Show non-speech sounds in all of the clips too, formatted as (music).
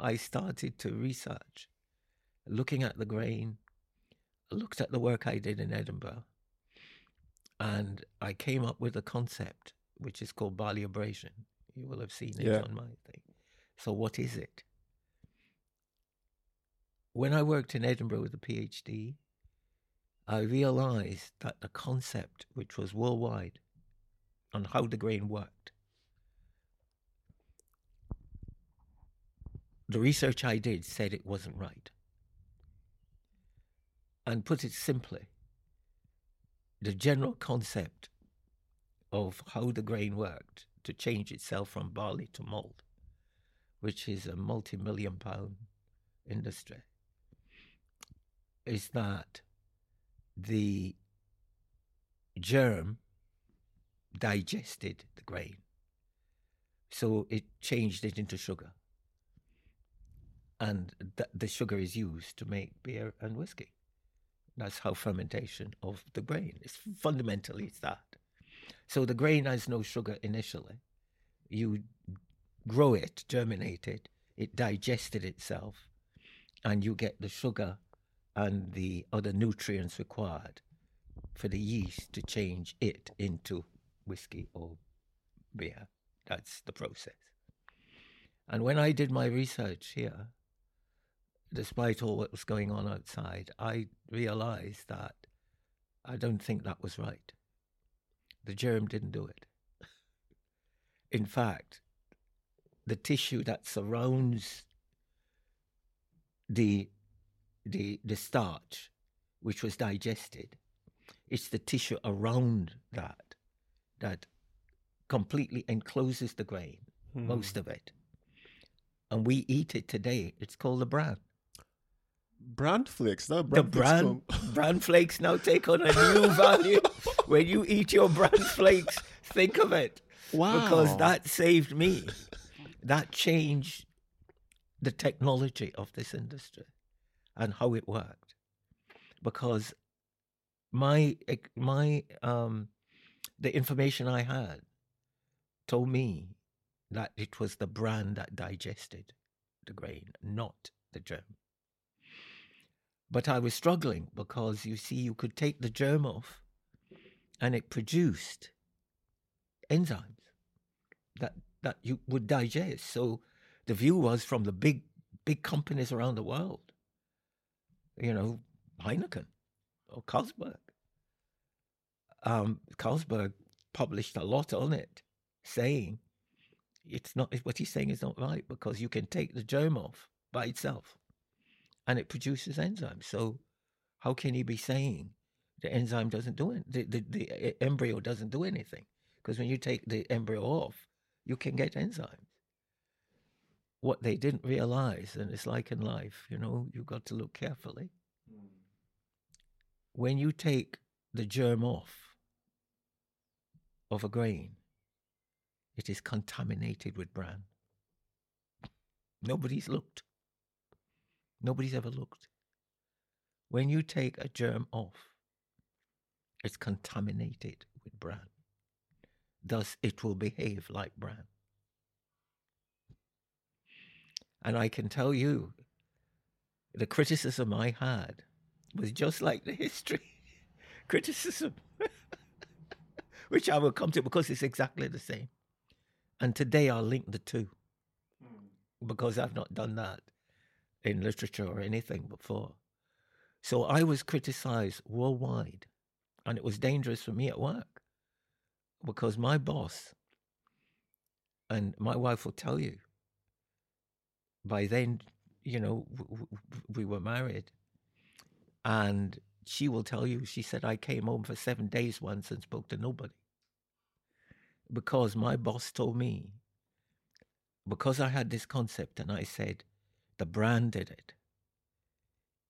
I started to research, looking at the grain, looked at the work I did in Edinburgh, and I came up with a concept which is called barley abrasion. You will have seen it Yeah. on my thing. So, what is it? When I worked in Edinburgh with a PhD, I realized that the concept, which was worldwide, on how the grain worked, the research I did said it wasn't right. And put it simply, the general concept of how the grain worked to change itself from barley to malt, which is a multi million pound industry, is that the germ digested the grain. So it changed it into sugar. And th- the sugar is used to make beer and whiskey. That's how fermentation of the grain is fundamentally it's that. So the grain has no sugar initially. You grow it, germinate it, it digested itself, and you get the sugar and the other nutrients required for the yeast to change it into whiskey or beer. That's the process. And when I did my research here, despite all what was going on outside, I realized that I don't think that was right. The germ didn't do it. In fact, the tissue that surrounds the the the starch, which was digested, it's the tissue around that that completely encloses the grain, hmm. most of it. And we eat it today. It's called the bran. (laughs) Bran flakes. Now The bran flakes (laughs) bran come- bran flakes now take on a new value. when you eat your bran flakes, think of it. Wow. Because that saved me. That changed the technology of this industry and how it worked. Because my my um the information I had told me that it was the bran that digested the grain, not the germ. But I was struggling because you see, you could take the germ off and it produced enzymes that, that you would digest. So the view was from the big, big companies around the world, you know, Heineken or Carlsberg. Um, Carlsberg published a lot on it saying it's not what he's saying is not right because you can take the germ off by itself and it produces enzymes. So how can he be saying the enzyme doesn't do it? The, the, the e- embryo doesn't do anything because when you take the embryo off, you can get enzymes. What they didn't realize, and it's like in life, you know, you've got to look carefully. Hmm. When you take the germ off of a grain, it is contaminated with bran. Nobody's looked. Nobody's ever looked. When you take a germ off, it's contaminated with bran. Thus, it will behave like bran. And I can tell you, the criticism I had was just like the history (laughs) criticism, (laughs) which I will come to because it's exactly the same. And today I'll link the two hmm. because I've not done that in literature or anything before. So I was criticized worldwide, and it was dangerous for me at work because my boss, and my wife will tell you, by then, you know, we were married, and she will tell you, she said, I came home for seven days once and spoke to nobody because my boss told me, because I had this concept, and I said, the bran did it.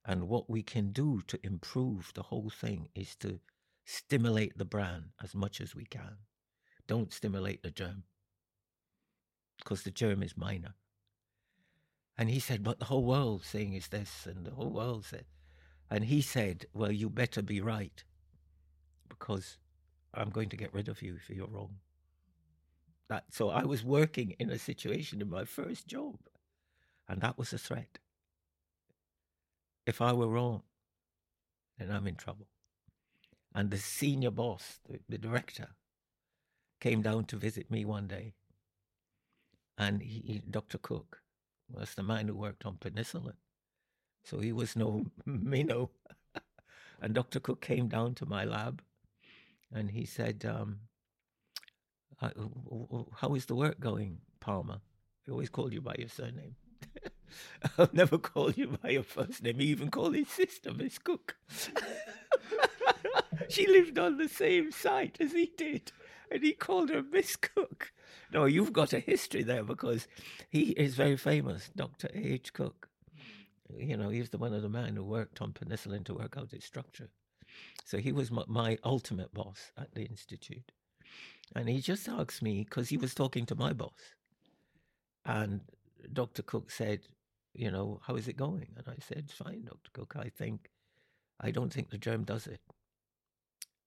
And what we can do to improve the whole thing is to stimulate the bran as much as we can. Don't stimulate the germ because the germ is minor. And he said, but the whole world saying is this, and the whole world said, and he said, well, you better be right because I'm going to get rid of you if you're wrong. That, so I was working in a situation in my first job. And that was a threat. If I were wrong, then I'm in trouble. And the senior boss, the, the director, came down to visit me one day. And he, he, Dr. Cook was the man who worked on penicillin. So he was no (laughs) minnow. (laughs) and Dr. Cook came down to my lab and he said, um, How is the work going, Palmer? I always called you by your surname. (laughs) I'll never call you by your first name. He even called his sister Miss Cook. (laughs) she lived on the same site as he did, and he called her Miss Cook. No, you've got a history there because he is very famous, Dr. H. Cook. You know, he's the one of the men who worked on penicillin to work out its structure. So he was my, my ultimate boss at the institute. And he just asked me, because he was talking to my boss, and Dr. Cook said, you know, how is it going? And I said, fine, Dr. Cook. I think, I don't think the germ does it.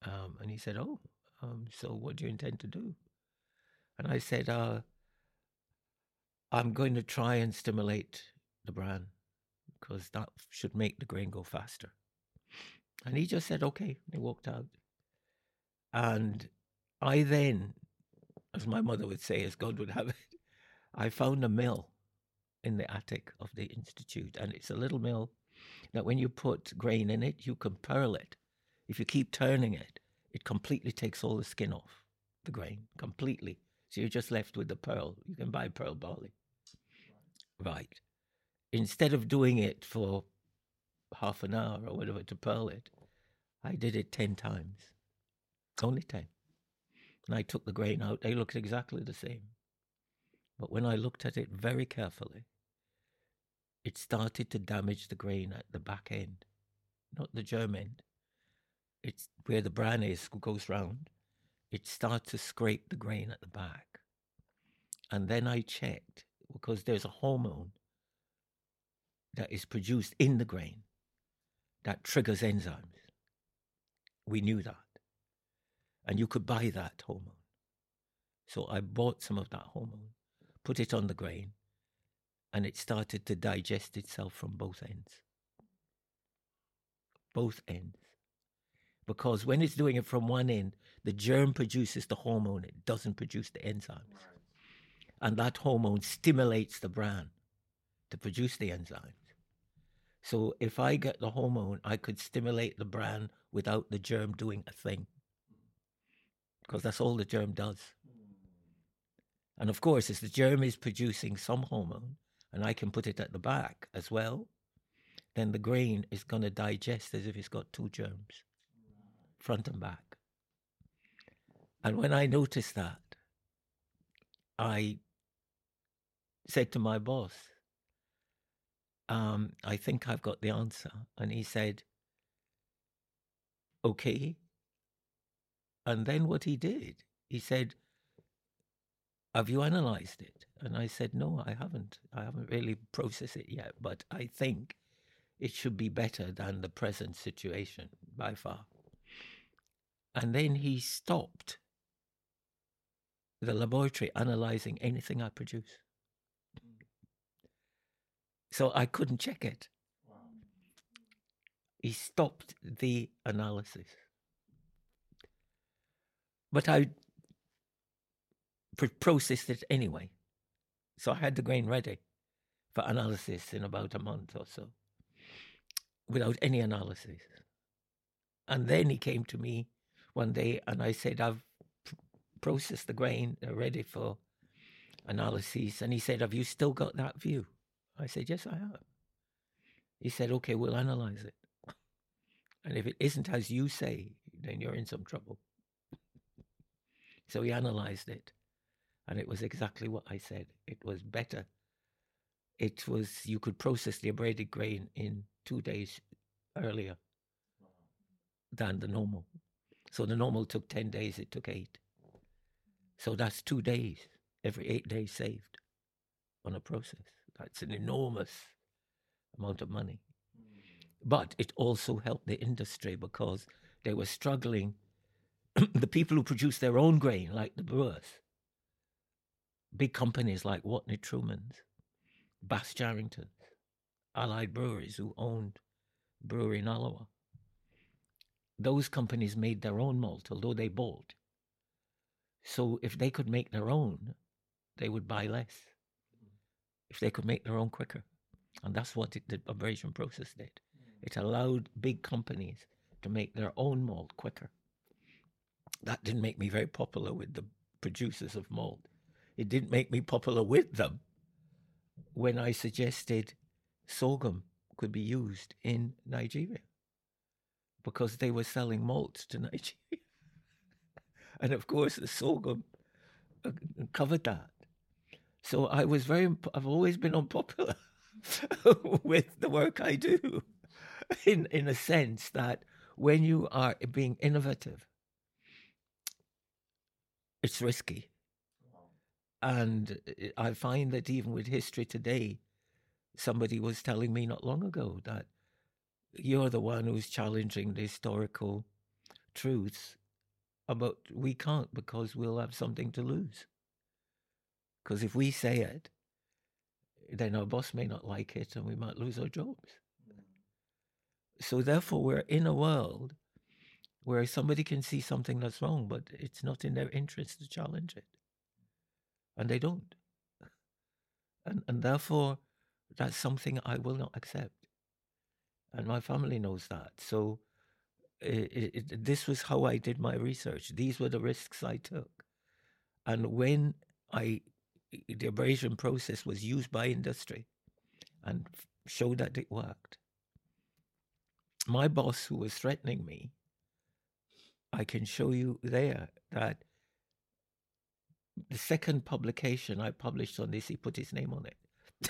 Um, and he said, oh, um, so what do you intend to do? And I said, uh, I'm going to try and stimulate the bran because that should make the grain go faster. And he just said, okay. And He walked out. And I then, as my mother would say, as God would have it, I found a mill in the attic of the institute. And it's a little mill that when you put grain in it, you can pearl it. If you keep turning it, it completely takes all the skin off the grain, completely. So you're just left with the pearl. You can buy pearl barley. Right. Instead of doing it for half an hour or whatever to pearl it, I did it 10 times. Only 10. And I took the grain out. They looked exactly the same. But when I looked at it very carefully, it started to damage the grain at the back end, not the germ end. It's where the bran is, goes round. It starts to scrape the grain at the back. And then I checked because there's a hormone that is produced in the grain that triggers enzymes. We knew that. And you could buy that hormone. So I bought some of that hormone, put it on the grain, and it started to digest itself from both ends. Both ends. Because when it's doing it from one end, the germ produces the hormone, it doesn't produce the enzymes. And that hormone stimulates the bran to produce the enzymes. So if I get the hormone, I could stimulate the bran without the germ doing a thing. Because that's all the germ does. Hmm. And of course, if the germ is producing some hormone, and I can put it at the back as well, then the grain is going to digest as if it's got two germs, front and back. And when I noticed that, I said to my boss, um, I think I've got the answer. And he said, okay. And then what he did, he said, have you analyzed it? And I said, no, I haven't. I haven't really processed it yet, but I think it should be better than the present situation by far. And then he stopped the laboratory analyzing anything I produce. So I couldn't check it. Wow. He stopped the analysis. But I processed it anyway. So I had the grain ready for analysis in about a month or so without any analysis. And then he came to me one day and I said, I've processed the grain, they're ready for analysis. And he said, Have you still got that view? I said, Yes, I have. He said, Okay, we'll analyze it. And if it isn't as you say, then you're in some trouble. so he analyzed it. And it was exactly what I said. It was better. It was, you could process the abraded grain in two days earlier than the normal. So the normal took 10 days, it took eight. So that's two days, every eight days saved on a process. That's an enormous amount of money. But it also helped the industry because they were struggling. (clears throat) the people who produce their own grain, like the brewers, big companies like Watney Truman's, Bass Charrington, Allied Breweries, who owned brewery in Alloa. Those companies made their own malt, although they bought. So if they could make their own, they would buy less. If they could make their own quicker. And that's what it, the abrasion process did. It allowed big companies to make their own malt quicker. That didn't make me very popular with the producers of malt. It didn't make me popular with them when I suggested sorghum could be used in Nigeria because they were selling malt to (laughs) Nigeria. and of course, the sorghum uh, covered that. So I was very, I've always been unpopular (laughs) with the work I do, (laughs) in, in a sense that when you are being innovative, it's risky. And eh, I find that even with history today, somebody was telling me not long ago that you're the one who's challenging the historical truths about we can't because we'll have something to lose. Because if we say it, then our boss may not like it and we might lose our jobs. So, therefore, we're in a world where somebody can see something that's wrong, but it's not in their interest to challenge it. And they don't. And, and therefore, that's something I will not accept. And my family knows that. So, it, it, this was how I did my research. These were the risks I took. And when I the abrasion process was used by industry and showed that it worked. My boss, who was threatening me, I can show you there that the second publication I published on this, he put his name on it. (laughs)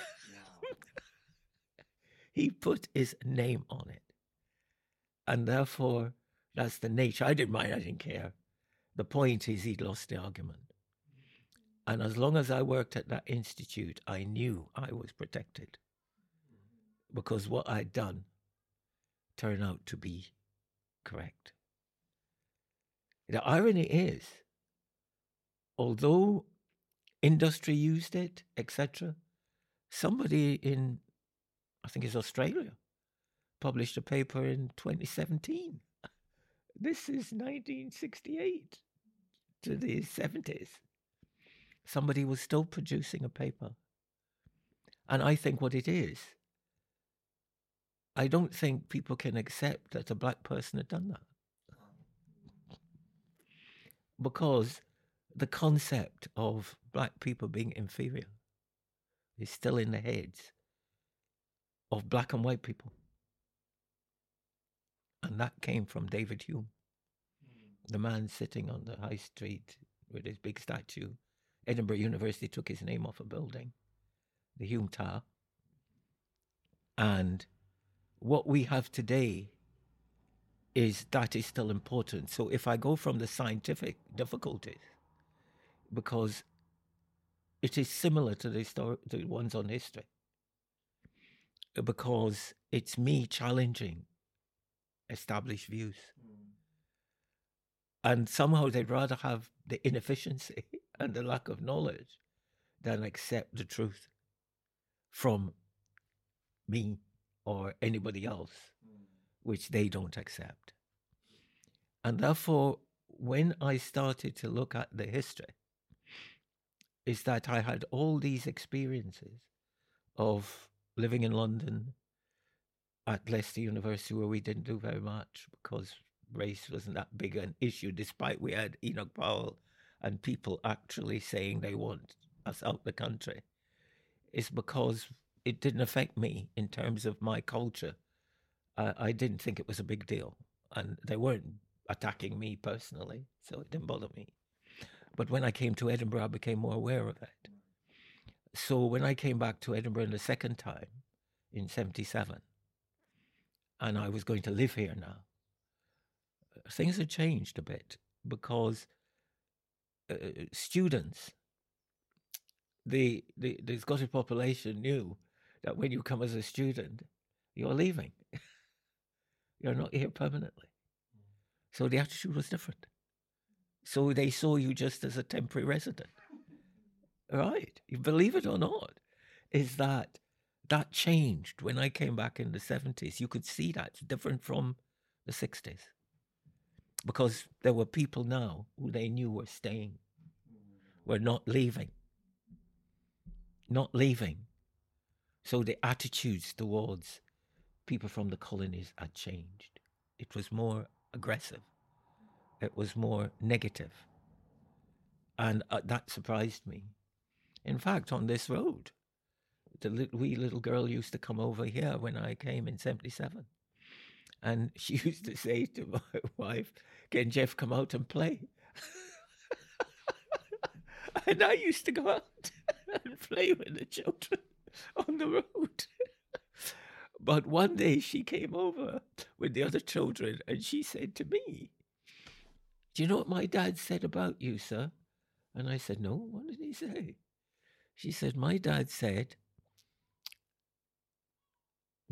he put his name on it. And therefore, that's the nature. I didn't mind, I didn't care. The point is, he'd lost the argument. And as long as I worked at that institute, I knew I was protected because what I'd done turned out to be correct. The irony is, although industry used it, etc., somebody in, I think it's Australia, published a paper in 2017. This is 1968 to the 70s somebody was still producing a paper. And I think what it is, I don't think people can accept that a black person had done that. Because the concept of black people being inferior is still in the heads of black and white people. And that came from David Hume, hmm. the man sitting on the high street with his big statue Edinburgh University took his name off a building, the Hume Tower. And what we have today is that is still important. So if I go from the scientific difficulties, because it is similar to the, ones on history, because it's me challenging established views. Mm. And somehow they'd rather have the inefficiency (laughs) and the lack of knowledge than accept the truth from me or anybody else, which they don't accept. And therefore, when I started to look at the history, is that I had all these experiences of living in London at Leicester University, where we didn't do very much because race wasn't that big an issue, despite we had Enoch Powell and people actually saying they want us out the country is because it didn't affect me in terms of my culture. Uh, I didn't think it was a big deal, and they weren't attacking me personally, so it didn't bother me. But when I came to Edinburgh, I became more aware of it. So when I came back to Edinburgh the second time in 77, and I was going to live here now, things had changed a bit because uh, students, the, the, the Scottish population knew that when you come as a student, you're leaving. (laughs) you're not here permanently. So the attitude was different. So they saw you just as a temporary resident. Right? Believe it or not, is that that changed when I came back in the 70s. You could see that it's different from the 60s because there were people now who they knew were staying, were not leaving, not leaving. So the attitudes towards people from the colonies had changed. It was more aggressive, it was more negative. And uh, that surprised me. In fact, on this road, the wee little girl used to come over here when I came in 77. And (laughs) she used to say to my (laughs) wife, Can Jeff come out and play? (laughs) and I used to go out and play with the children on the road. but one day she came over with the other children and she said to me, Do you know what my dad said about you, sir? And I said, No, what did he say? She said, My dad said,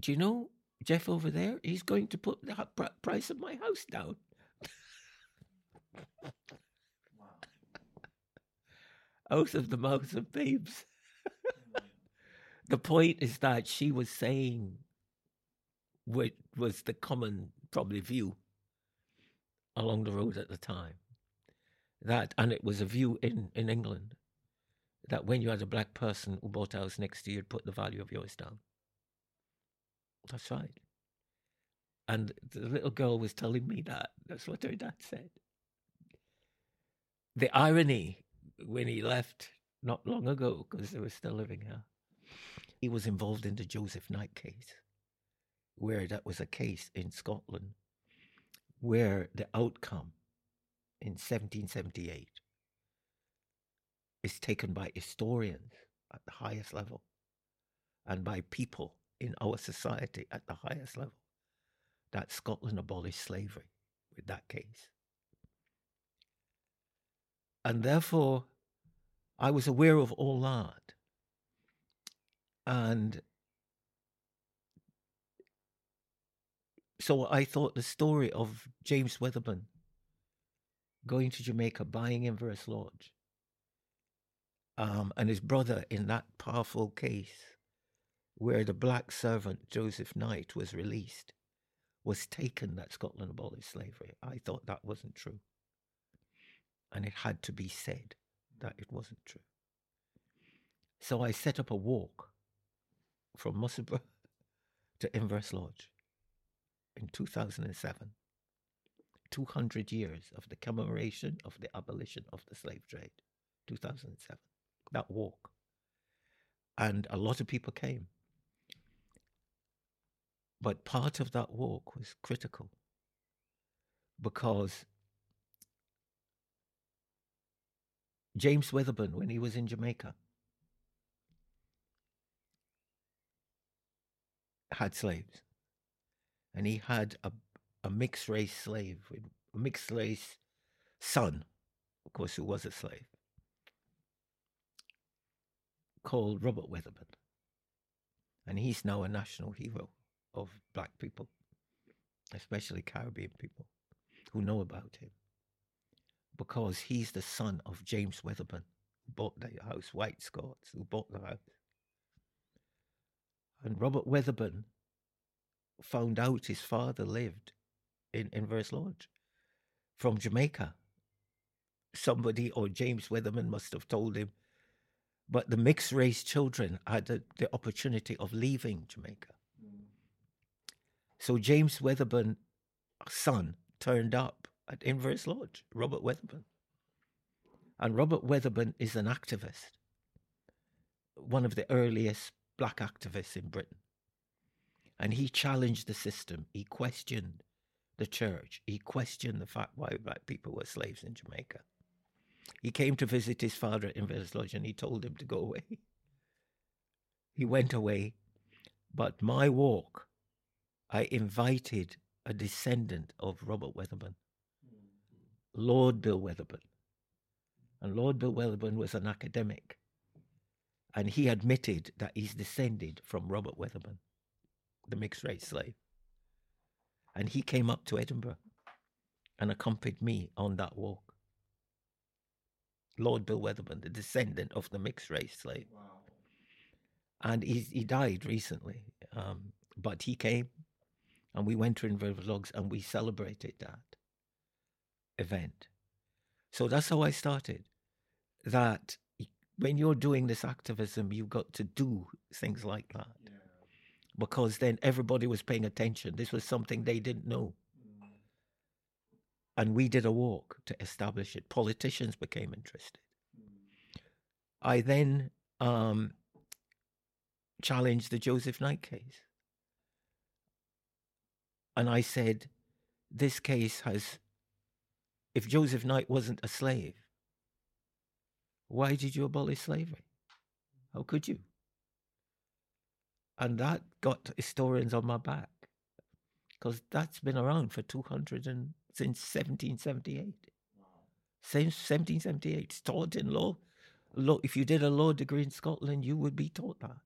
Do you know Jeff over there? He's going to put the price of my house down. (laughs) Out of the mouths of babes. (laughs) the point is that she was saying what was the common, probably, view along the road at the time. That, and it was a view in, in England that when you had a black person who bought a house next to you, you'd put the value of yours down. That's right. And the little girl was telling me that. That's what her dad said. The irony when he left not long ago, because they were still living here, he was involved in the Joseph Knight case, where that was a case in Scotland where the outcome in 1778 is taken by historians at the highest level and by people in our society at the highest level that Scotland abolished slavery with that case. And therefore, I was aware of all that. And so I thought the story of James Wedderburn going to Jamaica, buying Inveresk Lodge, um, and his brother in that powerful case where the black servant Joseph Knight was released was taken that Scotland abolished slavery. I thought that wasn't true. And it had to be said that it wasn't true. So I set up a walk from Musselburgh (laughs) to Inveresk Lodge in 2007. 200 years of the commemoration of the abolition of the slave trade, 2007. That walk. And a lot of people came. But part of that walk was critical because James Wedderburn, when he was in Jamaica, had slaves. And he had a, a mixed race slave, a mixed race son, of course, who was a slave, called Robert Wedderburn. And he's now a national hero of black people, especially Caribbean people, who know about him. Because he's the son of James Wedderburn, who bought the house, White Scots, who bought the house. And Robert Wedderburn found out his father lived in Inveresk Lodge from Jamaica. Somebody or James Wedderburn must have told him. But the mixed race children had the, the opportunity of leaving Jamaica so James Wedderburn, son, turned up at Inveresk Lodge, Robert Wedderburn. And Robert Wedderburn is an activist, one of the earliest black activists in Britain. And he challenged the system. He questioned the church. He questioned the fact why black people were slaves in Jamaica. He came to visit his father at Inveresk Lodge and he told him to go away. (laughs) He went away, but my walk I invited a descendant of Robert Wedderburn, Lord Bill Wedderburn. And Lord Bill Wedderburn was an academic. And he admitted that he's descended from Robert Wedderburn, the mixed race slave. And he came up to Edinburgh and accompanied me on that walk. Lord Bill Wedderburn, the descendant of the mixed race slave. Wow. and he he died recently. Um, but he came, and we went to Inveresk Lodge and we celebrated that event. So that's how I started. That when you're doing this activism, you've got to do things like that because then everybody was paying attention. This was something they didn't know. And we did a walk to establish it. Politicians became interested. I then um, challenged the Joseph Knight case. And I said, this case has, if Joseph Knight wasn't a slave, why did you abolish slavery? How could you? And that got historians on my back because that's been around for 200 and since 1778. Since 1778, it's taught in law. law. If you did a law degree in Scotland, you would be taught that.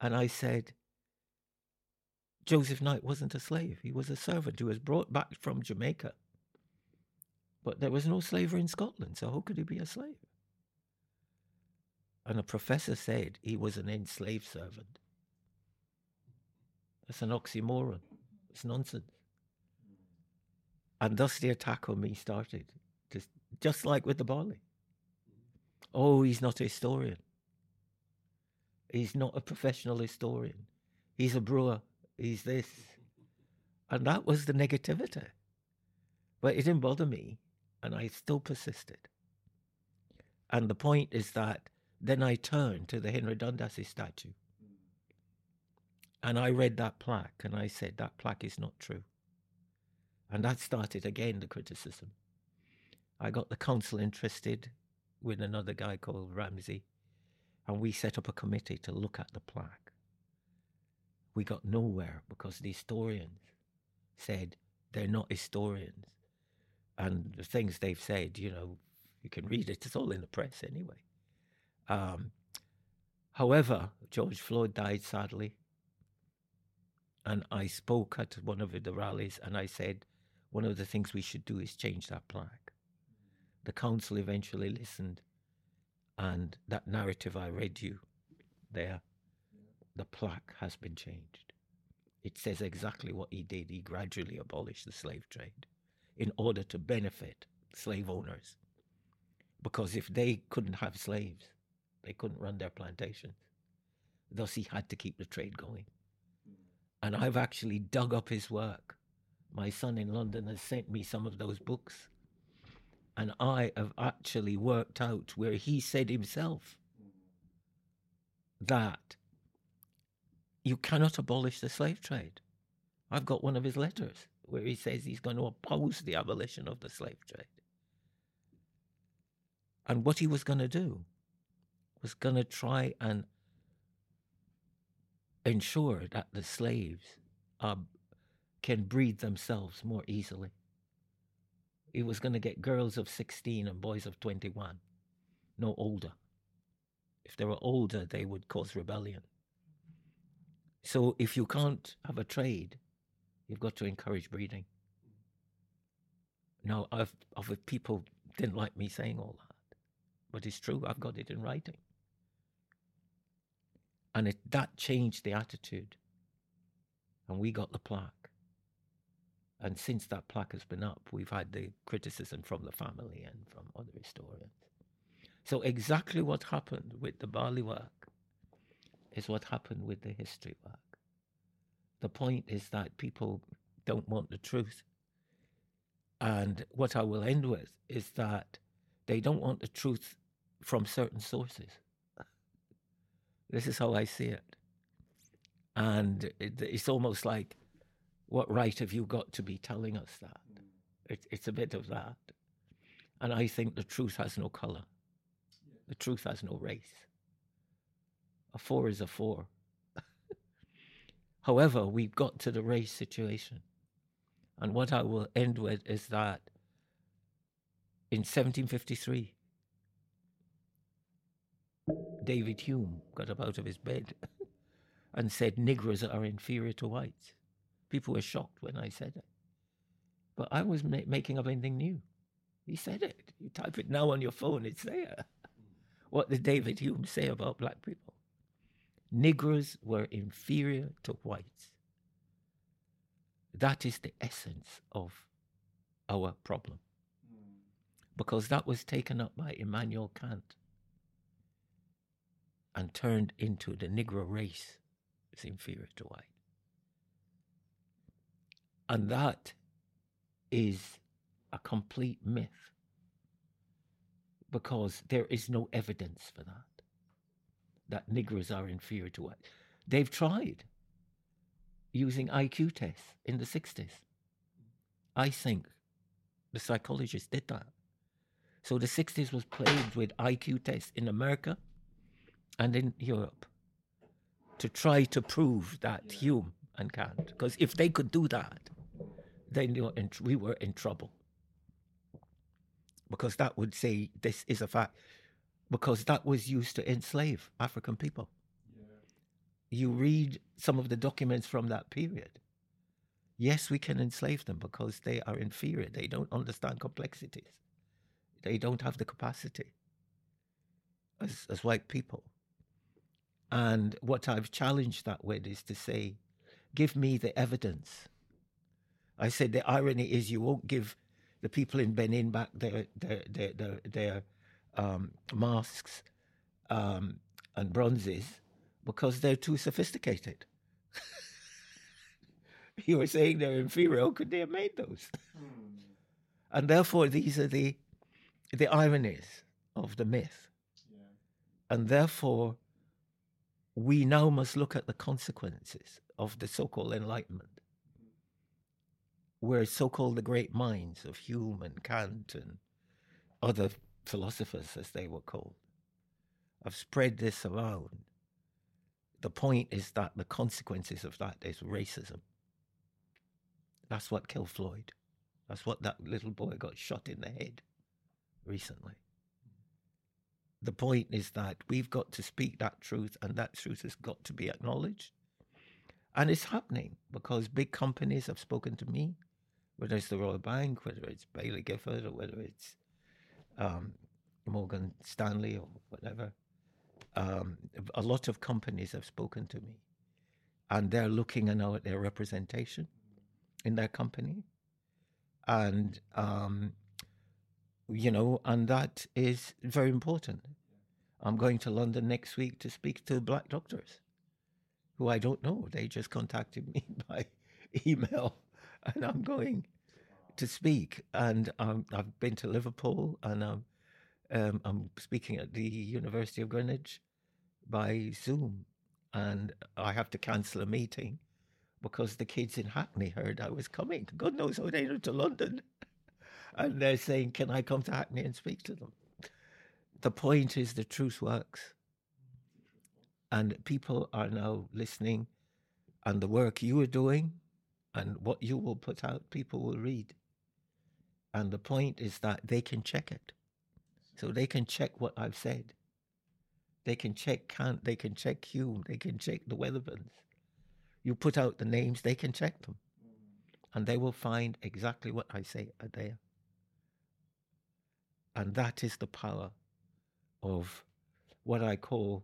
And I said, Joseph Knight wasn't a slave. He was a servant who was brought back from Jamaica. But there was no slavery in Scotland, so how could he be a slave? And a professor said he was an enslaved servant. That's an oxymoron. It's nonsense. And thus the attack on me started, just, just like with the barley. Oh, he's not a historian. He's not a professional historian. He's a brewer. He's this. And that was the negativity. But it didn't bother me, and I still persisted. And the point is that then I turned to the Henry Dundas statue. And I read that plaque and I said, that plaque is not true. And that started again the criticism. I got the council interested with another guy called Ramsey, and we set up a committee to look at the plaque. We got nowhere because the historians said they're not historians. And the things they've said, you know, you can read it, it's all in the press anyway. Um, however, George Floyd died sadly. And I spoke at one of the rallies and I said, one of the things we should do is change that plaque. The council eventually listened, and that narrative I read you there, the plaque has been changed. It says exactly what he did. He gradually abolished the slave trade in order to benefit slave owners. Because if they couldn't have slaves, they couldn't run their plantations. Thus, he had to keep the trade going. And I've actually dug up his work. My son in London has sent me some of those books. And I have actually worked out where he said himself that you cannot abolish the slave trade. I've got one of his letters where he says he's going to oppose the abolition of the slave trade. And what he was going to do was going to try and ensure that the slaves uh, can breed themselves more easily. He was going to get girls of 16 and boys of 21, no older. If they were older, they would cause rebellion. So if you can't have a trade, you've got to encourage breeding. Now, I've, other people didn't like me saying all that, but it's true. I've got it in writing. And it, that changed the attitude. And we got the plaque. And since that plaque has been up, we've had the criticism from the family and from other historians. So, exactly what happened with the barley work is what happened with the history work. The point is that people don't want the truth. And what I will end with is that they don't want the truth from certain sources. This is how I see it. And it, it's almost like, what right have you got to be telling us that? Mm. It, it's a bit of that. And I think the truth has no color, the truth has no race. A four is a four. (laughs) However, we've got to the race situation. And what I will end with is that in 1753, David Hume got up out of his bed (laughs) and said Negroes are inferior to whites. People were shocked when I said it. But I was ma- making up anything new. He said it. You type it now on your phone, it's there. (laughs) What did David Hume say about black people? Negroes were inferior to whites. That is the essence of our problem. Hmm. Because that was taken up by Immanuel Kant and turned into the Negro race is inferior to white. And that is a complete myth because there is no evidence for that, that Negroes are inferior to white. They've tried using IQ tests in the 60s. I think the psychologists did that. So the 60s was plagued with IQ tests in America and in Europe to try to prove that yeah. Hume and Kant, because if they could do that, then we were in trouble. Because that would say this is a fact, because that was used to enslave African people. Yeah. You read some of the documents from that period. Yes, we can enslave them because they are inferior. They don't understand complexities. They don't have the capacity as, as white people. And what I've challenged that with is to say, give me the evidence. I said the irony is you won't give the people in Benin back their their their their, their um, masks um, and bronzes because they're too sophisticated. (laughs) you were saying they're inferior. How could they have made those? Hmm. And therefore, these are the the ironies of the myth. Yeah. And therefore, we now must look at the consequences of the so called Enlightenment, where so called the great minds of Hume and Kant and other philosophers, as they were called, have spread this around. The point is that the consequences of that is racism. That's what killed Floyd. That's what that little boy got shot in the head recently the point is that we've got to speak that truth, and that truth has got to be acknowledged. And it's happening because big companies have spoken to me, whether it's the Royal Bank, whether it's Baillie Gifford, or whether it's um, Morgan Stanley or whatever. Um, a lot of companies have spoken to me, and they're looking now at their representation in their company, and um, you know, and that is very important. I'm going to London next week to speak to black doctors who I don't know. They just contacted me (laughs) by email, and I'm going to speak. And um, I've been to Liverpool, and um, um, I'm speaking at the University of Greenwich by Zoom, and I have to cancel a meeting because the kids in Hackney heard I was coming. God knows how they know to London and they're saying, "Can I come to Hackney and speak to them?" The point is, the truth works, and people are now listening, and the work you are doing, and what you will put out, people will read. And the point is that they can check it, so they can check what I've said. They can check Kant, they can check Hume, they can check the Wedderburns. You put out the names, they can check them and they will find exactly what I say are there. And that is the power of what I call,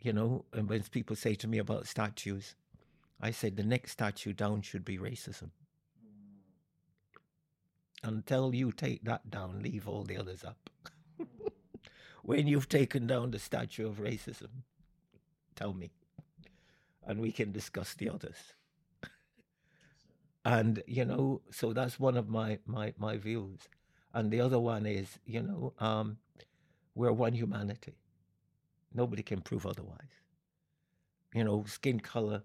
you know, and when people say to me about statues, I say the next statue down should be racism. Until you take that down, leave all the others up. (laughs) when you've taken down the statue of racism, tell me, and we can discuss the others. (laughs) and you know, so that's one of my my my views and the other one is, you know, um, we're one humanity. Nobody can prove otherwise. You know, skin color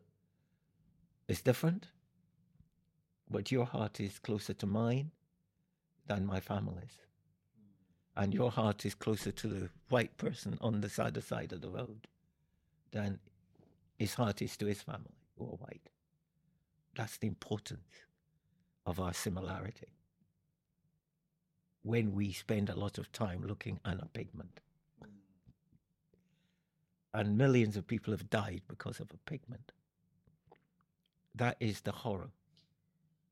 is different, but your heart is closer to mine than my family's. And your heart is closer to the white person on the other side of the road than his heart is to his family who are white. That's the importance of our similarity when we spend a lot of time looking at a pigment. And millions of people have died because of a pigment. That is the horror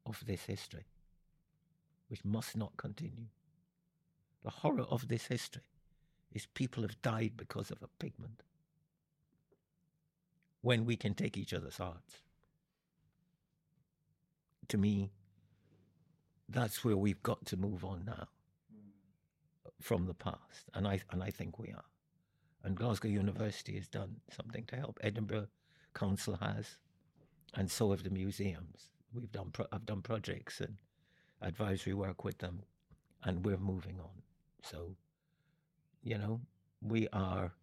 of this history, which must not continue. The horror of this history is people have died because of a pigment. When we can take each other's hearts. To me, that's where we've got to move on now from the past. And I and I think we are. And Glasgow University has done something to help. Edinburgh Council has, and so have the museums. We've done pro- I've done projects and advisory work with them, and we're moving on. So, you know, we are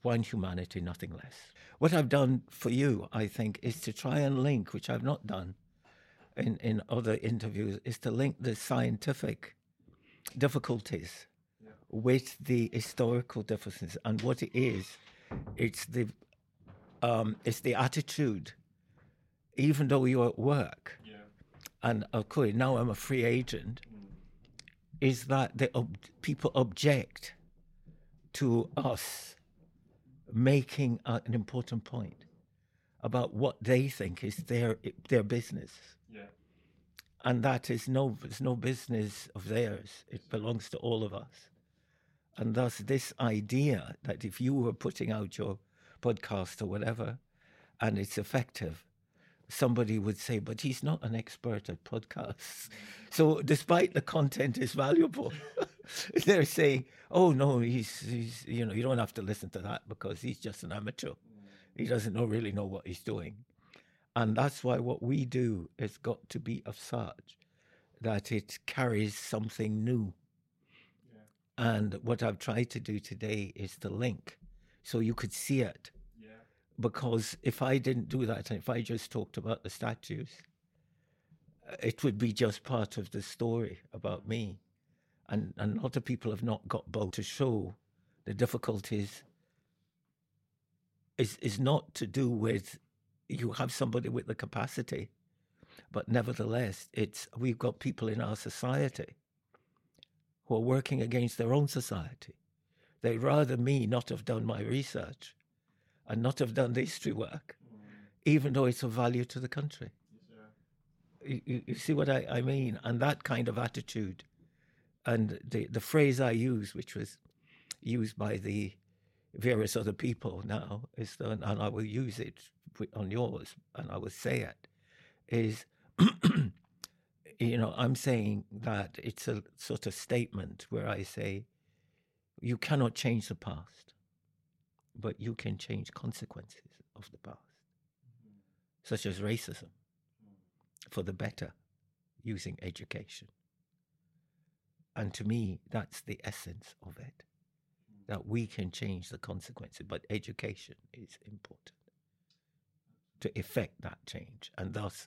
one humanity, nothing less. What I've done for you, I think, is to try and link, which I've not done in, in other interviews, is to link the scientific difficulties with the historical differences. And what it is, it's the um, it's the attitude, even though you're at work, Yeah. and of course now I'm a free agent, is that the ob- people object to us making an important point about what they think is their their business, Yeah. and that is no it's no business of theirs. It belongs to all of us, and thus this idea that if you were putting out your podcast or whatever, and it's effective, somebody would say, but he's not an expert at podcasts. (laughs) So despite the content is valuable, (laughs) they're saying, oh no, he's, he's, you know, you don't have to listen to that because he's just an amateur. He doesn't know, really know what he's doing. And that's why what we do has got to be of such that it carries something new. And what I've tried to do today is to link so you could see it Yeah. because if I didn't do that and if I just talked about the statues, uh, it would be just part of the story about me. And, and a lot of people have not got both to show the difficulties is, is not to do with you have somebody with the capacity, but nevertheless, it's we've got people in our society who are working against their own society. They'd rather me not have done my research and not have done the history work, even though it's of value to the country. You, you, you see what I, I mean? And that kind of attitude, and the, the phrase I use, which was used by the various other people now, is the, and I will use it on yours, and I will say it, is, (clears throat) you know, I'm saying that it's a sort of statement where I say, you cannot change the past, but you can change consequences of the past, such as racism, for the better using education. And to me, that's the essence of it that we can change the consequences, but education is important to effect that change. And thus,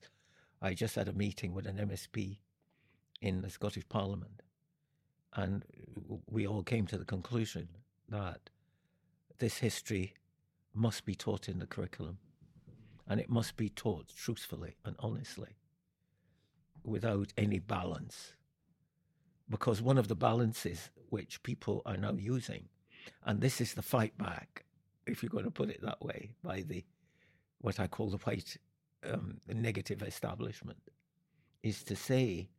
I just had a meeting with an MSP in the Scottish Parliament, and we all came to the conclusion that this history must be taught in the curriculum, and it must be taught truthfully and honestly, without any balance. Because one of the balances which people are now using, and this is the fight back, if you're going to put it that way, by the what I call the white um, negative establishment, is to say,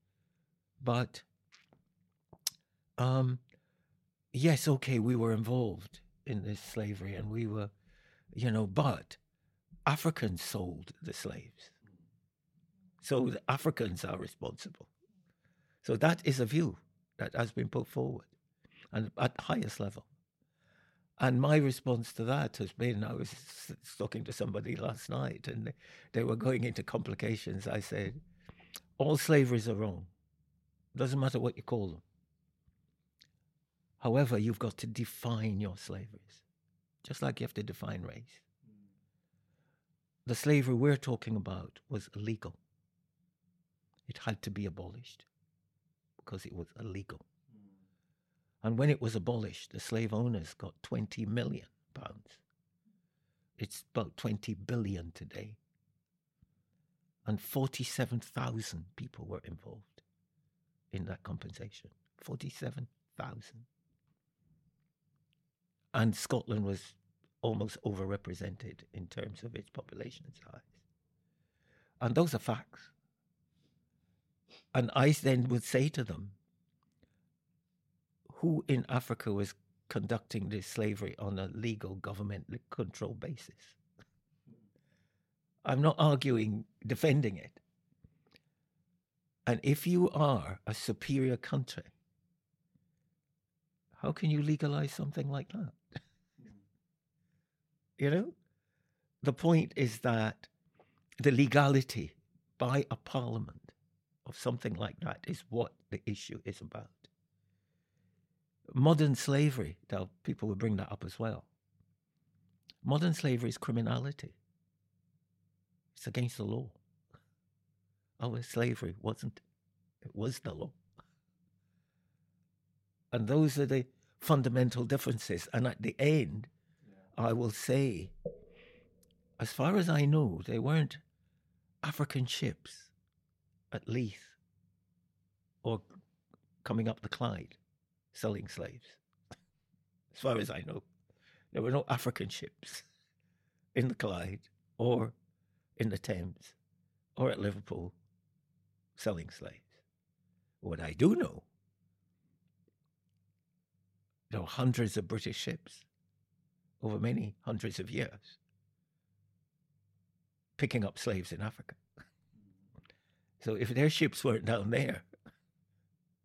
but um, yes, okay, we were involved in this slavery and we were, you know, but Africans sold the slaves. So the Africans are responsible. So that is a view that has been put forward and at the highest level. And my response to that has been I was talking to somebody last night and they, were going into complications. I said, all slaveries are wrong. Doesn't matter what you call them. However, you've got to define your slaveries, just like you have to define race. The slavery we're talking about was illegal. It had to be abolished because it was illegal. And when it was abolished, the slave owners got 20 million pounds. It's about 20 billion today. And 47,000 people were involved in that compensation. 47,000. And Scotland was almost overrepresented in terms of its population size. And those are facts. And I then would say to them, who in Africa was conducting this slavery on a legal government control basis. I'm not arguing defending it. And if you are a superior country, how can you legalize something like that? (laughs) you know? The point is that the legality by a parliament of something like that is what the issue is about. Modern slavery, now people will bring that up as well. Modern slavery is criminality. It's against the law. Our slavery wasn't. It was the law. And those are the fundamental differences. And at the end, I will say, as far as I know, they weren't African ships at Leith or coming up the Clyde selling slaves. As far as I know, there were no African ships (laughs) in the Clyde or in the Thames or at Liverpool selling slaves. What I do know, there were hundreds of British ships over many hundreds of years picking up slaves in Africa. So if their ships weren't down there,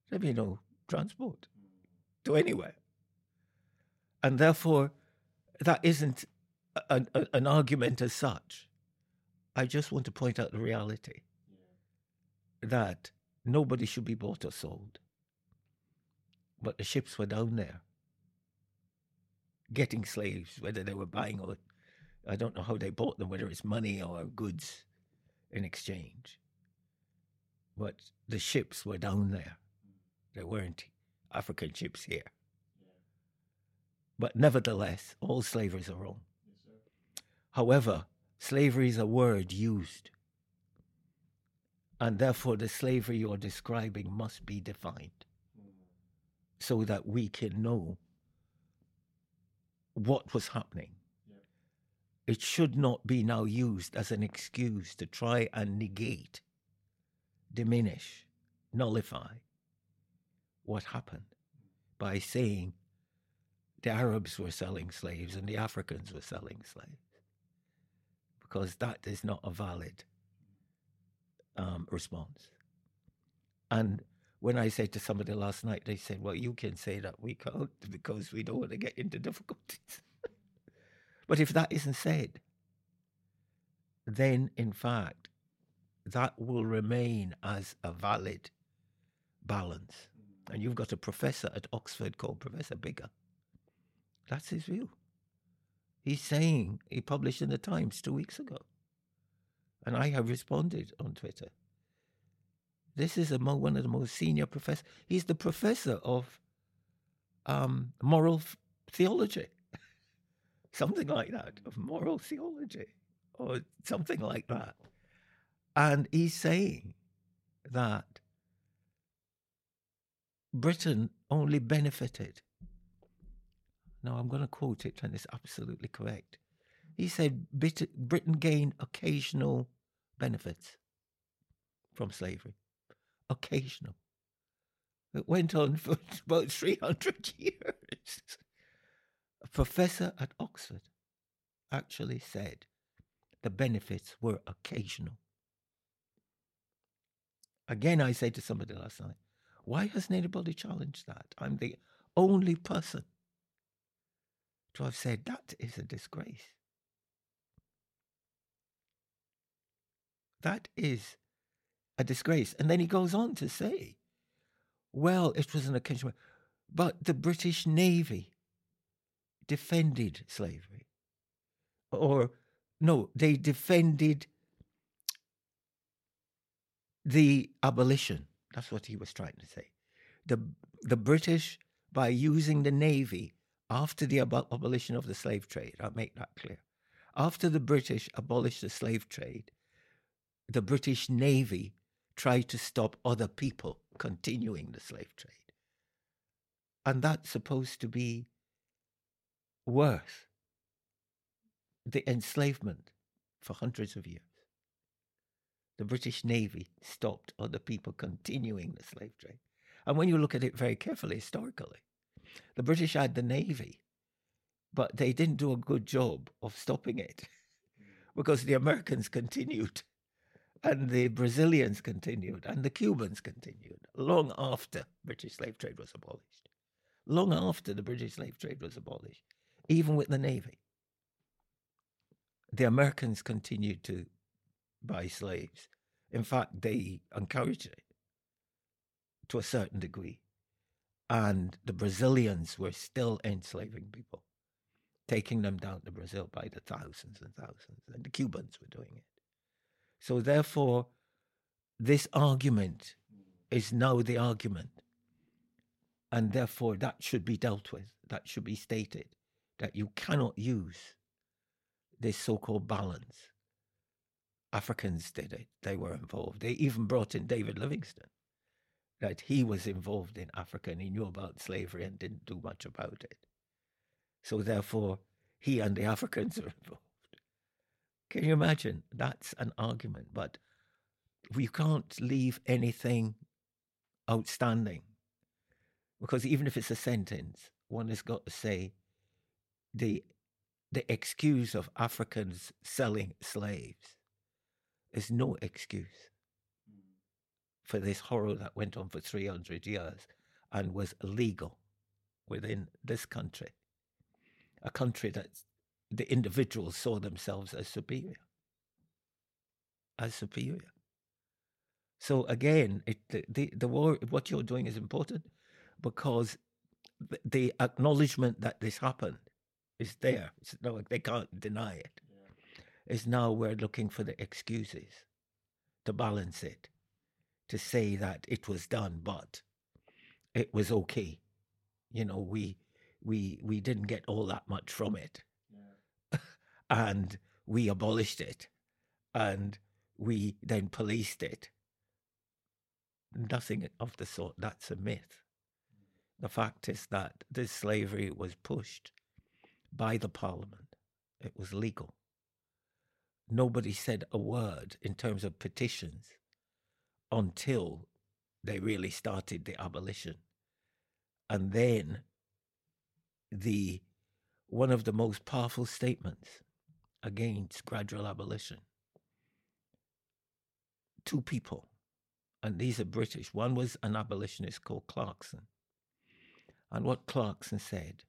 there'd be no transport to anywhere. And therefore, that isn't a, a, an argument as such. I just want to point out the reality that nobody should be bought or sold. But the ships were down there getting slaves, whether they were buying or I don't know how they bought them, whether it's money or goods in exchange. But the ships were down there. They weren't African ships here. But nevertheless, all slaveries are wrong. However, slavery is a word used. And therefore, the slavery you're describing must be defined so that we can know what was happening. It should not be now used as an excuse to try and negate, diminish, nullify what happened by saying the Arabs were selling slaves and the Africans were selling slaves. Because that is not a valid um, response. And when I said to somebody last night, they said, Well, you can say that we can't (laughs) because we don't want to get into difficulties. (laughs) but if that isn't said, then in fact, that will remain as a valid balance. And you've got a professor at Oxford called Professor Biggar. That's his view. He's saying, he published in the Times two weeks ago. And I have responded on Twitter. This is mo- one of the most senior professors. He's the professor of um, moral theology, (laughs) something like that, of moral theology, or something like that. And he's saying that Britain only benefited. Now, I'm going to quote it, and it's absolutely correct. He said Britain gained occasional benefits from slavery occasional. It went on for (laughs) about 300 years. A professor at Oxford actually said the benefits were occasional. Again, I said to somebody last night, why hasn't anybody challenged that? I'm the only person to have said that is a disgrace. That is a disgrace. And then he goes on to say, well, it was an occasion, but the British Navy defended slavery. Or, no, they defended the abolition. That's what he was trying to say. The, the British, by using the Navy after the abolition of the slave trade, I'll make that clear. After the British abolished the slave trade, the British Navy tried to stop other people continuing the slave trade. And that's supposed to be worth the enslavement for hundreds of years. The British Navy stopped other people continuing the slave trade. And when you look at it very carefully historically, The British had the navy, but they didn't do a good job of stopping it hmm. because the Americans continued and the Brazilians continued and the Cubans continued long after British slave trade was abolished. Long after the British slave trade was abolished, even with the navy. The Americans continued to buy slaves. In fact, they encouraged it to a certain degree. And the Brazilians were still enslaving people, taking them down to Brazil by the thousands and thousands. And the Cubans were doing it. So, therefore, this argument is now the argument. And therefore, that should be dealt with. That should be stated that you cannot use this so called balance. Africans did it, they were involved. They even brought in David Livingstone, that he was involved in Africa and he knew about slavery and didn't do much about it. So, therefore, he and the Africans (laughs) are involved. Can you imagine? That's an argument, but we can't leave anything outstanding because even if it's a sentence, one has got to say the the excuse of Africans selling slaves is no excuse mm. for this horror that went on for 300 years and was illegal within this country, a country that the individuals saw themselves as superior, as superior. So again, it, the, the, the war, what you're doing is important because the acknowledgement that this happened is there. It's no, they can't deny it. Is now we're looking for the excuses to balance it, to say that it was done, but it was okay. You know, we we we didn't get all that much from it, yeah. (laughs) and we abolished it, and we then policed it. Nothing of the sort. That's a myth. The fact is that this slavery was pushed by the parliament. It was legal. Nobody said a word in terms of petitions until they really started the abolition. And then the one of the most powerful statements against gradual abolition. Two people, and these are British. One was an abolitionist called Clarkson. And what Clarkson said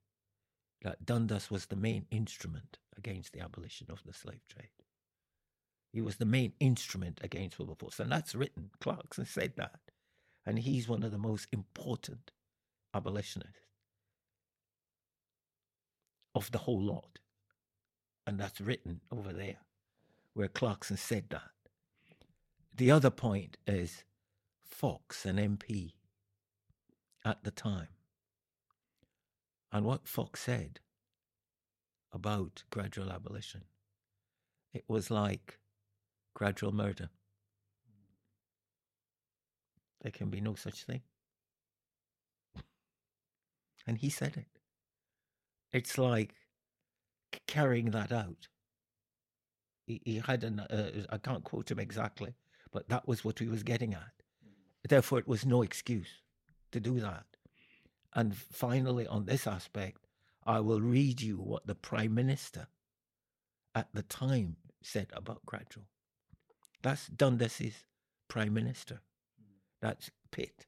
that Dundas was the main instrument against the abolition of the slave trade. He was the main instrument against Wilberforce. And that's written. Clarkson said that. And he's one of the most important abolitionists of the whole lot. And that's written over there where Clarkson said that. The other point is Fox, an MP at the time, and what Fox said about gradual abolition. It was like gradual murder. There can be no such thing. And he said it. It's like carrying that out. He, he had an, uh, I can't quote him exactly, but that was what he was getting at. Therefore, it was no excuse to do that. And finally, on this aspect, I will read you what the Prime Minister at the time said about gradual. That's Dundas's Prime Minister. That's Pitt.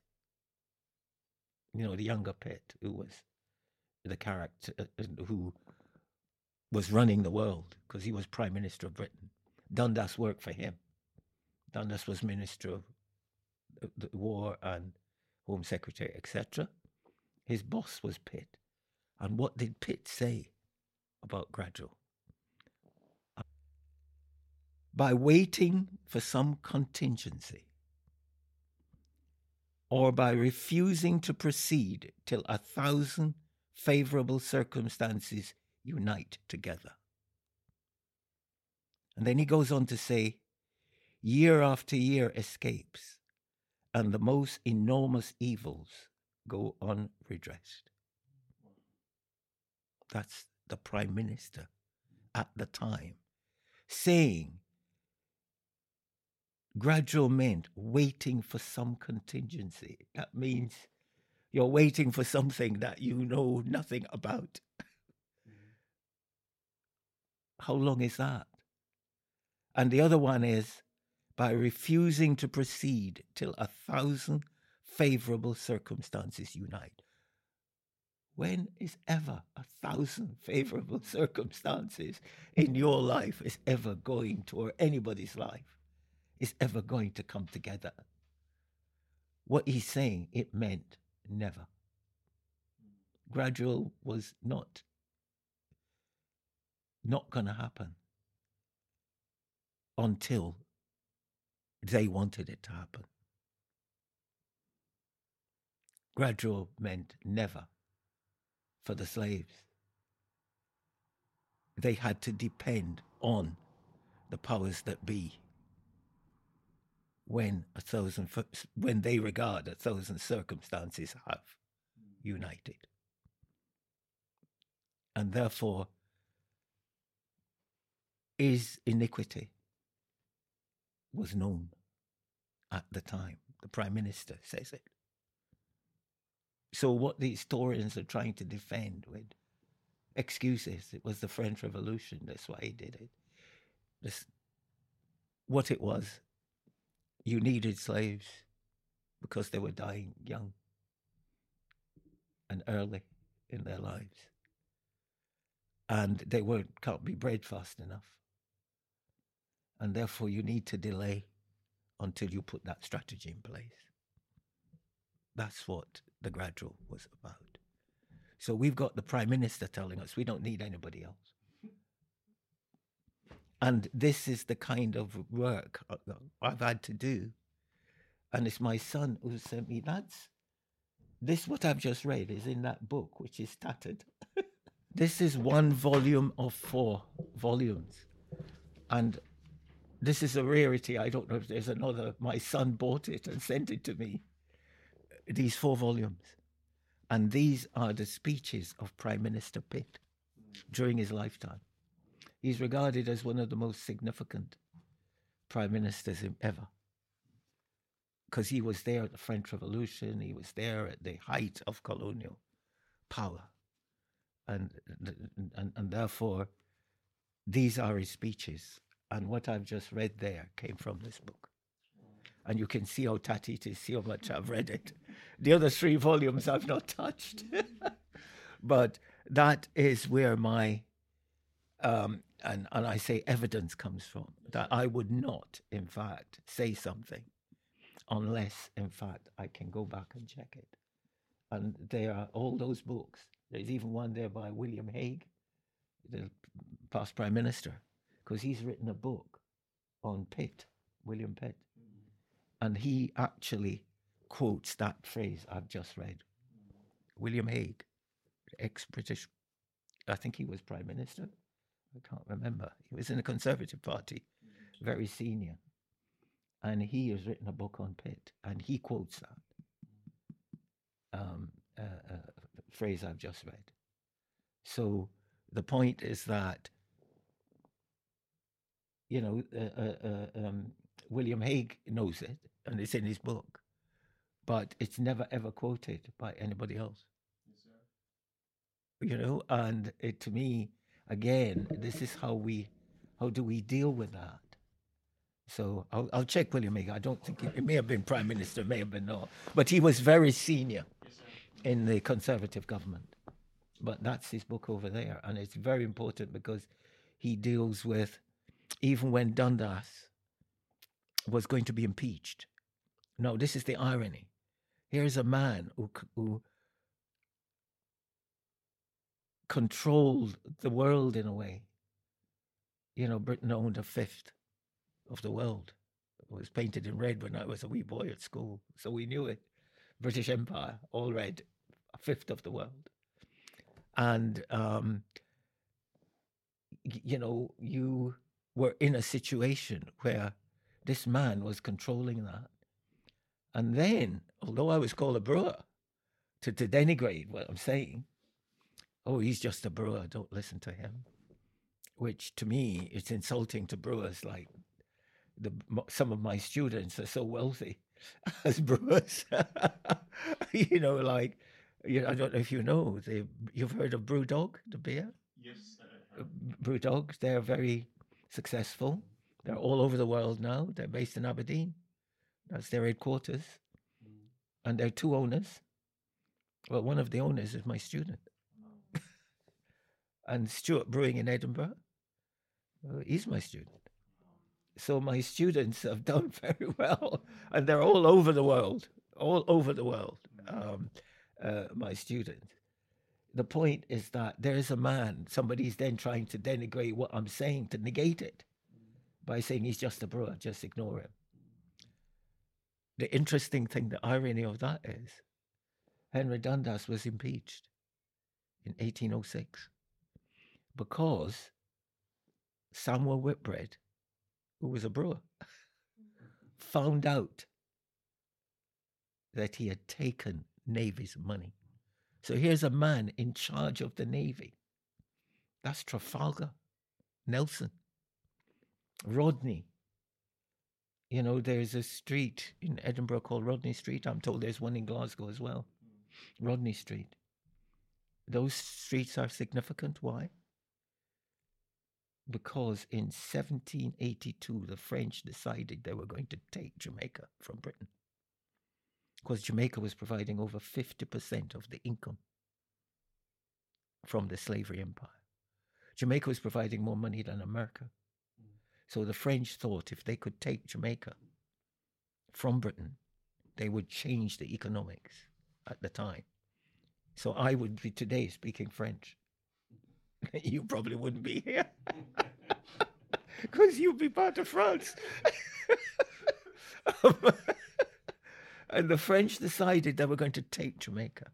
You know, the younger Pitt, who was the character uh, uh, who was running the world because he was Prime Minister of Britain. Dundas worked for him. Dundas was Minister of the War and Home Secretary, etc. His boss was Pitt. And what did Pitt say about gradual? By waiting for some contingency, or by refusing to proceed till a thousand favorable circumstances unite together. And then he goes on to say, year after year escapes, and the most enormous evils go unredressed. That's the prime minister at the time saying gradual meant waiting for some contingency. That mm. means You're waiting for something that you know nothing about. Mm-hmm. How long is that? And the other one is by refusing to proceed till a thousand favorable circumstances unite. When is ever a thousand favorable (laughs) circumstances in your life is ever going to, or anybody's life, is ever going to come together? What he's saying, it meant never. Gradual was not not going to happen until they wanted it to happen. Gradual meant never for the slaves. They had to depend on the powers that be when a thousand when they regard a thousand circumstances have united. And therefore is iniquity was known at the time. The Prime Minister says it. So, what the historians are trying to defend with excuses, it was the French Revolution, that's why he did it. This, what it was, you needed slaves because they were dying young and early in their lives. And they weren't, can't be bred fast enough and therefore you need to delay until you put that strategy in place. That's what the gradual was about. So we've got the prime minister telling us we don't need anybody else. And this is the kind of work uh, I've had to do. And it's my son who sent me that's this what I've just read is in that book, which is tattered. (laughs) this is one volume of four volumes. And this is a rarity. I don't know if there's another. My son bought it and sent it to me. These four volumes. And these are the speeches of Prime Minister Pitt during his lifetime. He's regarded as one of the most significant prime ministers ever. Because he was there at the French Revolution, he was there at the height of colonial power. And, and, and therefore, these are his speeches. And what I've just read there came from this book. And you can see how tatty it is, see how much I've read it. The other three volumes I've not touched. (laughs) but that is where my, um, and, and I say evidence comes from, that I would not, in fact, say something unless, in fact, I can go back and check it. And there are all those books. There's even one there by William Hague, the past prime minister, because he's written a book on Pitt, William Pitt. And he actually quotes that phrase I've just read. William Hague, ex British, I think he was Prime Minister. I can't remember. He was in the Conservative Party, mm-hmm. very senior. And he has written a book on Pitt, and he quotes that um, uh, uh, phrase I've just read. So the point is that you know, uh, uh, uh, um, William Hague knows it, and it's in his book, but it's never ever quoted by anybody else. Yes, you know, and it, to me, again, this is how we, how do we deal with that? So I'll, I'll check William Hague. I don't think it may have been prime minister, may have been not, but he was very senior in the conservative government. But that's his book over there, and it's very important because he deals with even when Dundas was going to be impeached. No, this is the irony. Here's a man who, who controlled the world in a way. You know, Britain owned a fifth of the world. It was painted in red when I was a wee boy at school, so we knew it. British Empire, all red, a fifth of the world. And, um, you know, you were in a situation where this man was controlling that. And then, although I was called a brewer, to, to denigrate what I'm saying, oh, he's just a brewer, don't listen to him. Which to me, it's insulting to brewers like the, some of my students are so wealthy (laughs) as brewers. (laughs) you know, like you know, I don't know if you know, they, you've heard of Brewdog, the beer. Yes. Uh, Brewdog, they're very successful. They're all over the world now. They're based in Aberdeen. That's their headquarters. Mm. And there are two owners. Well, one of the owners is my student. And Stewart Brewing in Edinburgh, uh, he's my student. So my students have done (laughs) very well, and they're all over the world, all over the world. Um, uh, my students. The point is that there is a man. Somebody's then trying to denigrate what I'm saying to negate it by saying he's just a brewer. Just ignore him. The interesting thing, the irony of that is, Henry Dundas was impeached in 1806 because Samuel Whitbread, who was a brewer, found out that he had taken Navy's money. So here's a man in charge of the Navy. That's Trafalgar, Nelson, Rodney. You know, there's a street in Edinburgh called Rodney Street. I'm told there's one in Glasgow as well. Hmm. Rodney Street. Those streets are significant. Why? Because in 1782, the French decided they were going to take Jamaica from Britain. Because Jamaica was providing over 50% of the income from the slavery empire. Jamaica was providing more money than America. So the French thought if they could take Jamaica from Britain, they would change the economics at the time. So I would be today speaking French. (laughs) you probably wouldn't be here (laughs) because you'd be part of France. (laughs) Um, and the French decided they were going to take Jamaica.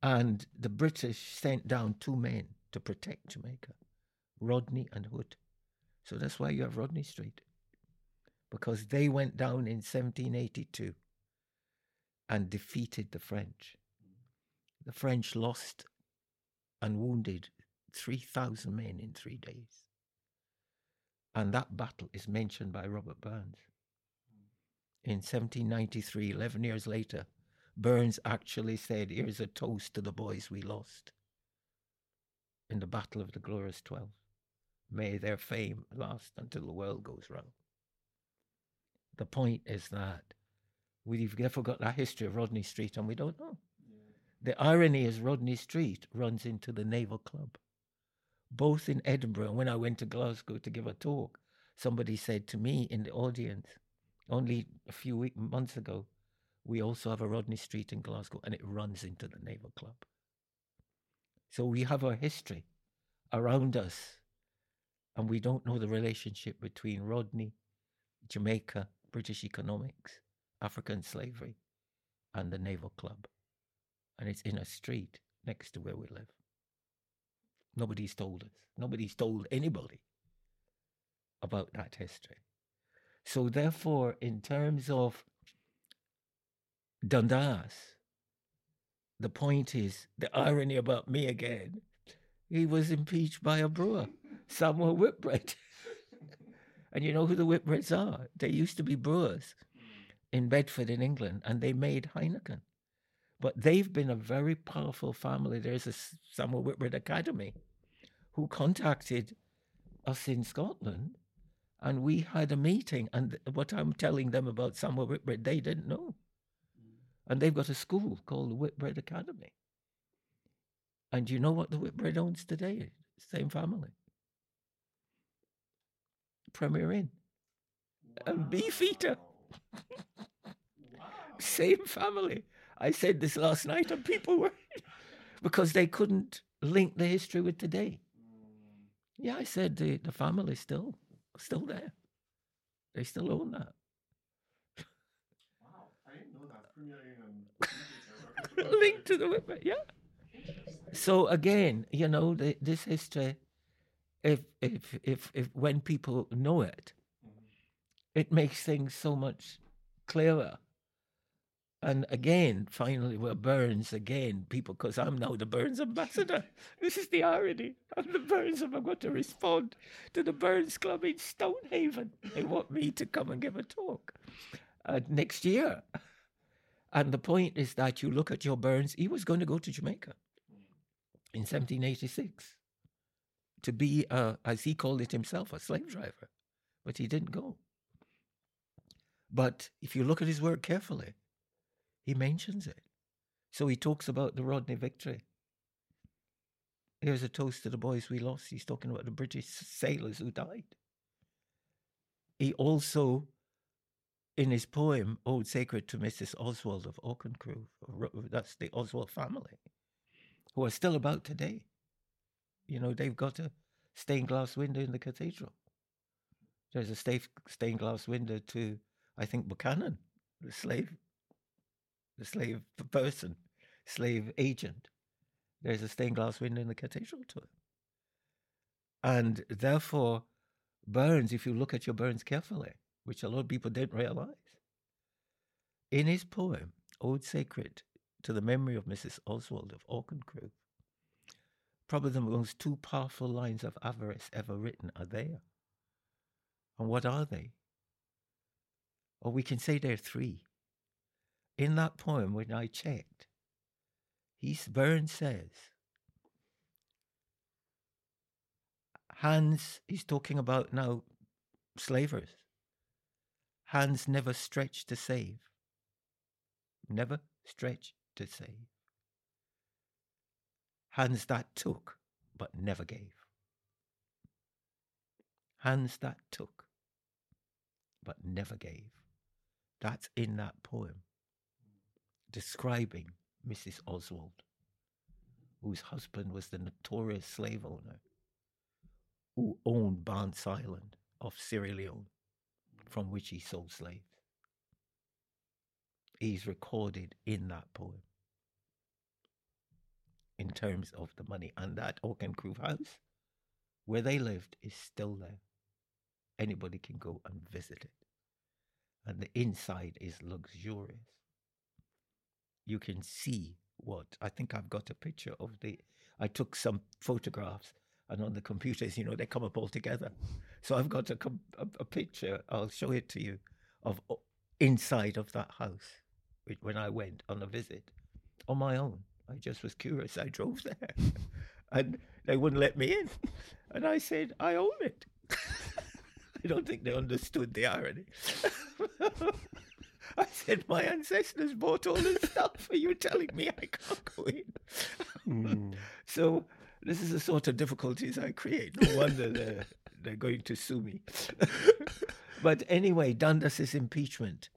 And the British sent down two men to protect Jamaica Rodney and Hood. So that's why you have Rodney Street. Because they went down in 1782 and defeated the French. The French lost and wounded 3,000 men in three days. And that battle is mentioned by Robert Burns. In 1793, 11 years later, Burns actually said, Here's a toast to the boys we lost in the Battle of the Glorious Twelve. May their fame last until the world goes round. The point is that we've never got that history of Rodney Street and we don't know. The irony is Rodney Street runs into the Naval Club. Both in Edinburgh when I went to Glasgow to give a talk, somebody said to me in the audience, only a few week, months ago, we also have a Rodney Street in Glasgow and it runs into the Naval Club. So we have our history around us and we don't know the relationship between Rodney, Jamaica, British economics, African slavery, and the Naval Club and it's in a street next to where we live. Nobody's told us. Nobody's told anybody about that history. So, therefore, in terms of Dundas, the point is the irony about me again, he was impeached by a brewer, Samuel Whitbread. (laughs) and you know who the Whitbreads are? They used to be brewers in Bedford, in England, and they made Heineken. But they've been a very powerful family. There's a Samuel Whitbread Academy who contacted us in Scotland and we had a meeting. And what I'm telling them about Samuel Whitbread, they didn't know. Mm. And they've got a school called the Whitbread Academy. And you know what the Whitbread owns today? Same family. Premier Inn wow. and Beefeater. wow. (laughs) Same family. I said this last night, and people were (laughs) because they couldn't link the history with today. Yeah, I said the the family's still still there. They still own that. Wow, I didn't know that. (laughs) Linked to the Whitman, yeah. So again, you know, the, this history, if if if if when people know it, mm-hmm. it makes things so much clearer and again, finally, we're Burns again, people, because I'm now the Burns ambassador. (laughs) this is the irony. I'm the Burns, and I've got to respond to the Burns Club in Stonehaven. They want me to come and give a talk. uh, next year. And the point is that you look at your Burns, he was going to go to Jamaica in 1786 to be, uh, as he called it himself, a slave driver, but he didn't go. But if you look at his work carefully, he mentions it. So he talks about the Rodney victory. Here's a toast to the boys we lost. He's talking about the British sailors who died. He also, in his poem, Ode Sacred to Mrs. Oswald of Auchencruive, that's the Oswald family, who are still about today. You know, they've got a stained glass window in the cathedral. There's a stained glass window to, I think, Buchanan, the slave, the slave person, slave agent. There's a stained glass window in the cathedral to him. And therefore, Burns, if you look at your Burns carefully, which a lot of people didn't realize, in his poem, Ode Sacred to the Memory of Mrs. Oswald of Auchencruive, probably the most two powerful lines of avarice ever written are there. And what are they? Or we can say there are three. In that poem, when I checked, he Burns says, hands, he's talking about now slavers. Hands never stretch to save. Never stretch to save. Hands that took but never gave. Hands that took but never gave. That's in that poem describing Mrs. Oswald, whose husband was the notorious slave owner who owned Bance Island of Sierra Leone, from which he sold slaves. He's recorded in that poem in terms of the money. And that Auchencruive house, where they lived, is still there. Anybody can go and visit it. And the inside is luxurious you can see what I think I've got a picture of the. I took some photographs, and on the computers, (laughs) you know, they come up all together. So I've got a, a, a picture. I'll show it to you of inside of that house when I went on a visit on my own. I just was curious. I drove there, (laughs) and they wouldn't let me in, (laughs) and I said, "I own it." I don't think they understood the irony. (laughs) I said, my ancestors bought all this stuff. Are you telling me I can't go in? Mm. (laughs) so this is the sort of difficulties I create. No wonder they're, they're going to sue me. (laughs) but anyway, Dundas's impeachment.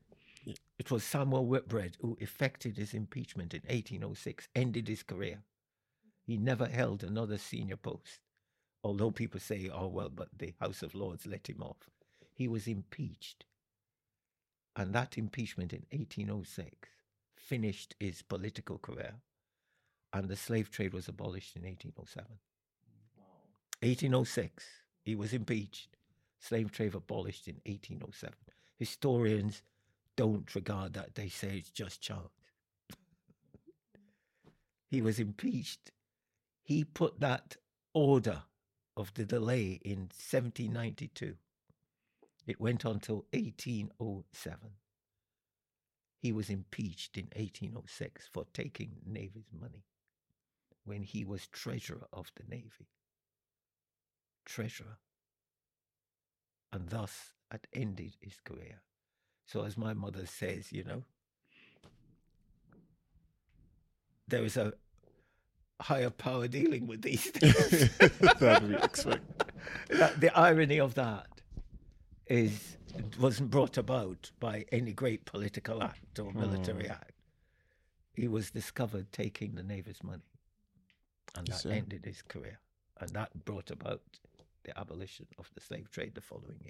It was Samuel Whitbread who effected his impeachment in 1806, ended his career. He never held another senior post, although people say, oh, well, but the House of Lords let him off. He was impeached and that impeachment in 1806 finished his political career, and the slave trade was abolished in 1807. 1806, he was impeached. Slave trade abolished in 1807. Historians don't regard that. They say it's just chance. (laughs) he was impeached. He put that order of the delay in 1792 it went on till 1807. He was impeached in 1806 for taking the Navy's money when he was Treasurer of the Navy. Treasurer. And thus had ended his career. So, as my mother says, you know, there is a higher power dealing with these things. (laughs) that we expect. (laughs) the irony of that is wasn't brought about by any great political act or military mm. act. He was discovered taking the Navy's money, and that ended his career. And that brought about the abolition of the slave trade the following year.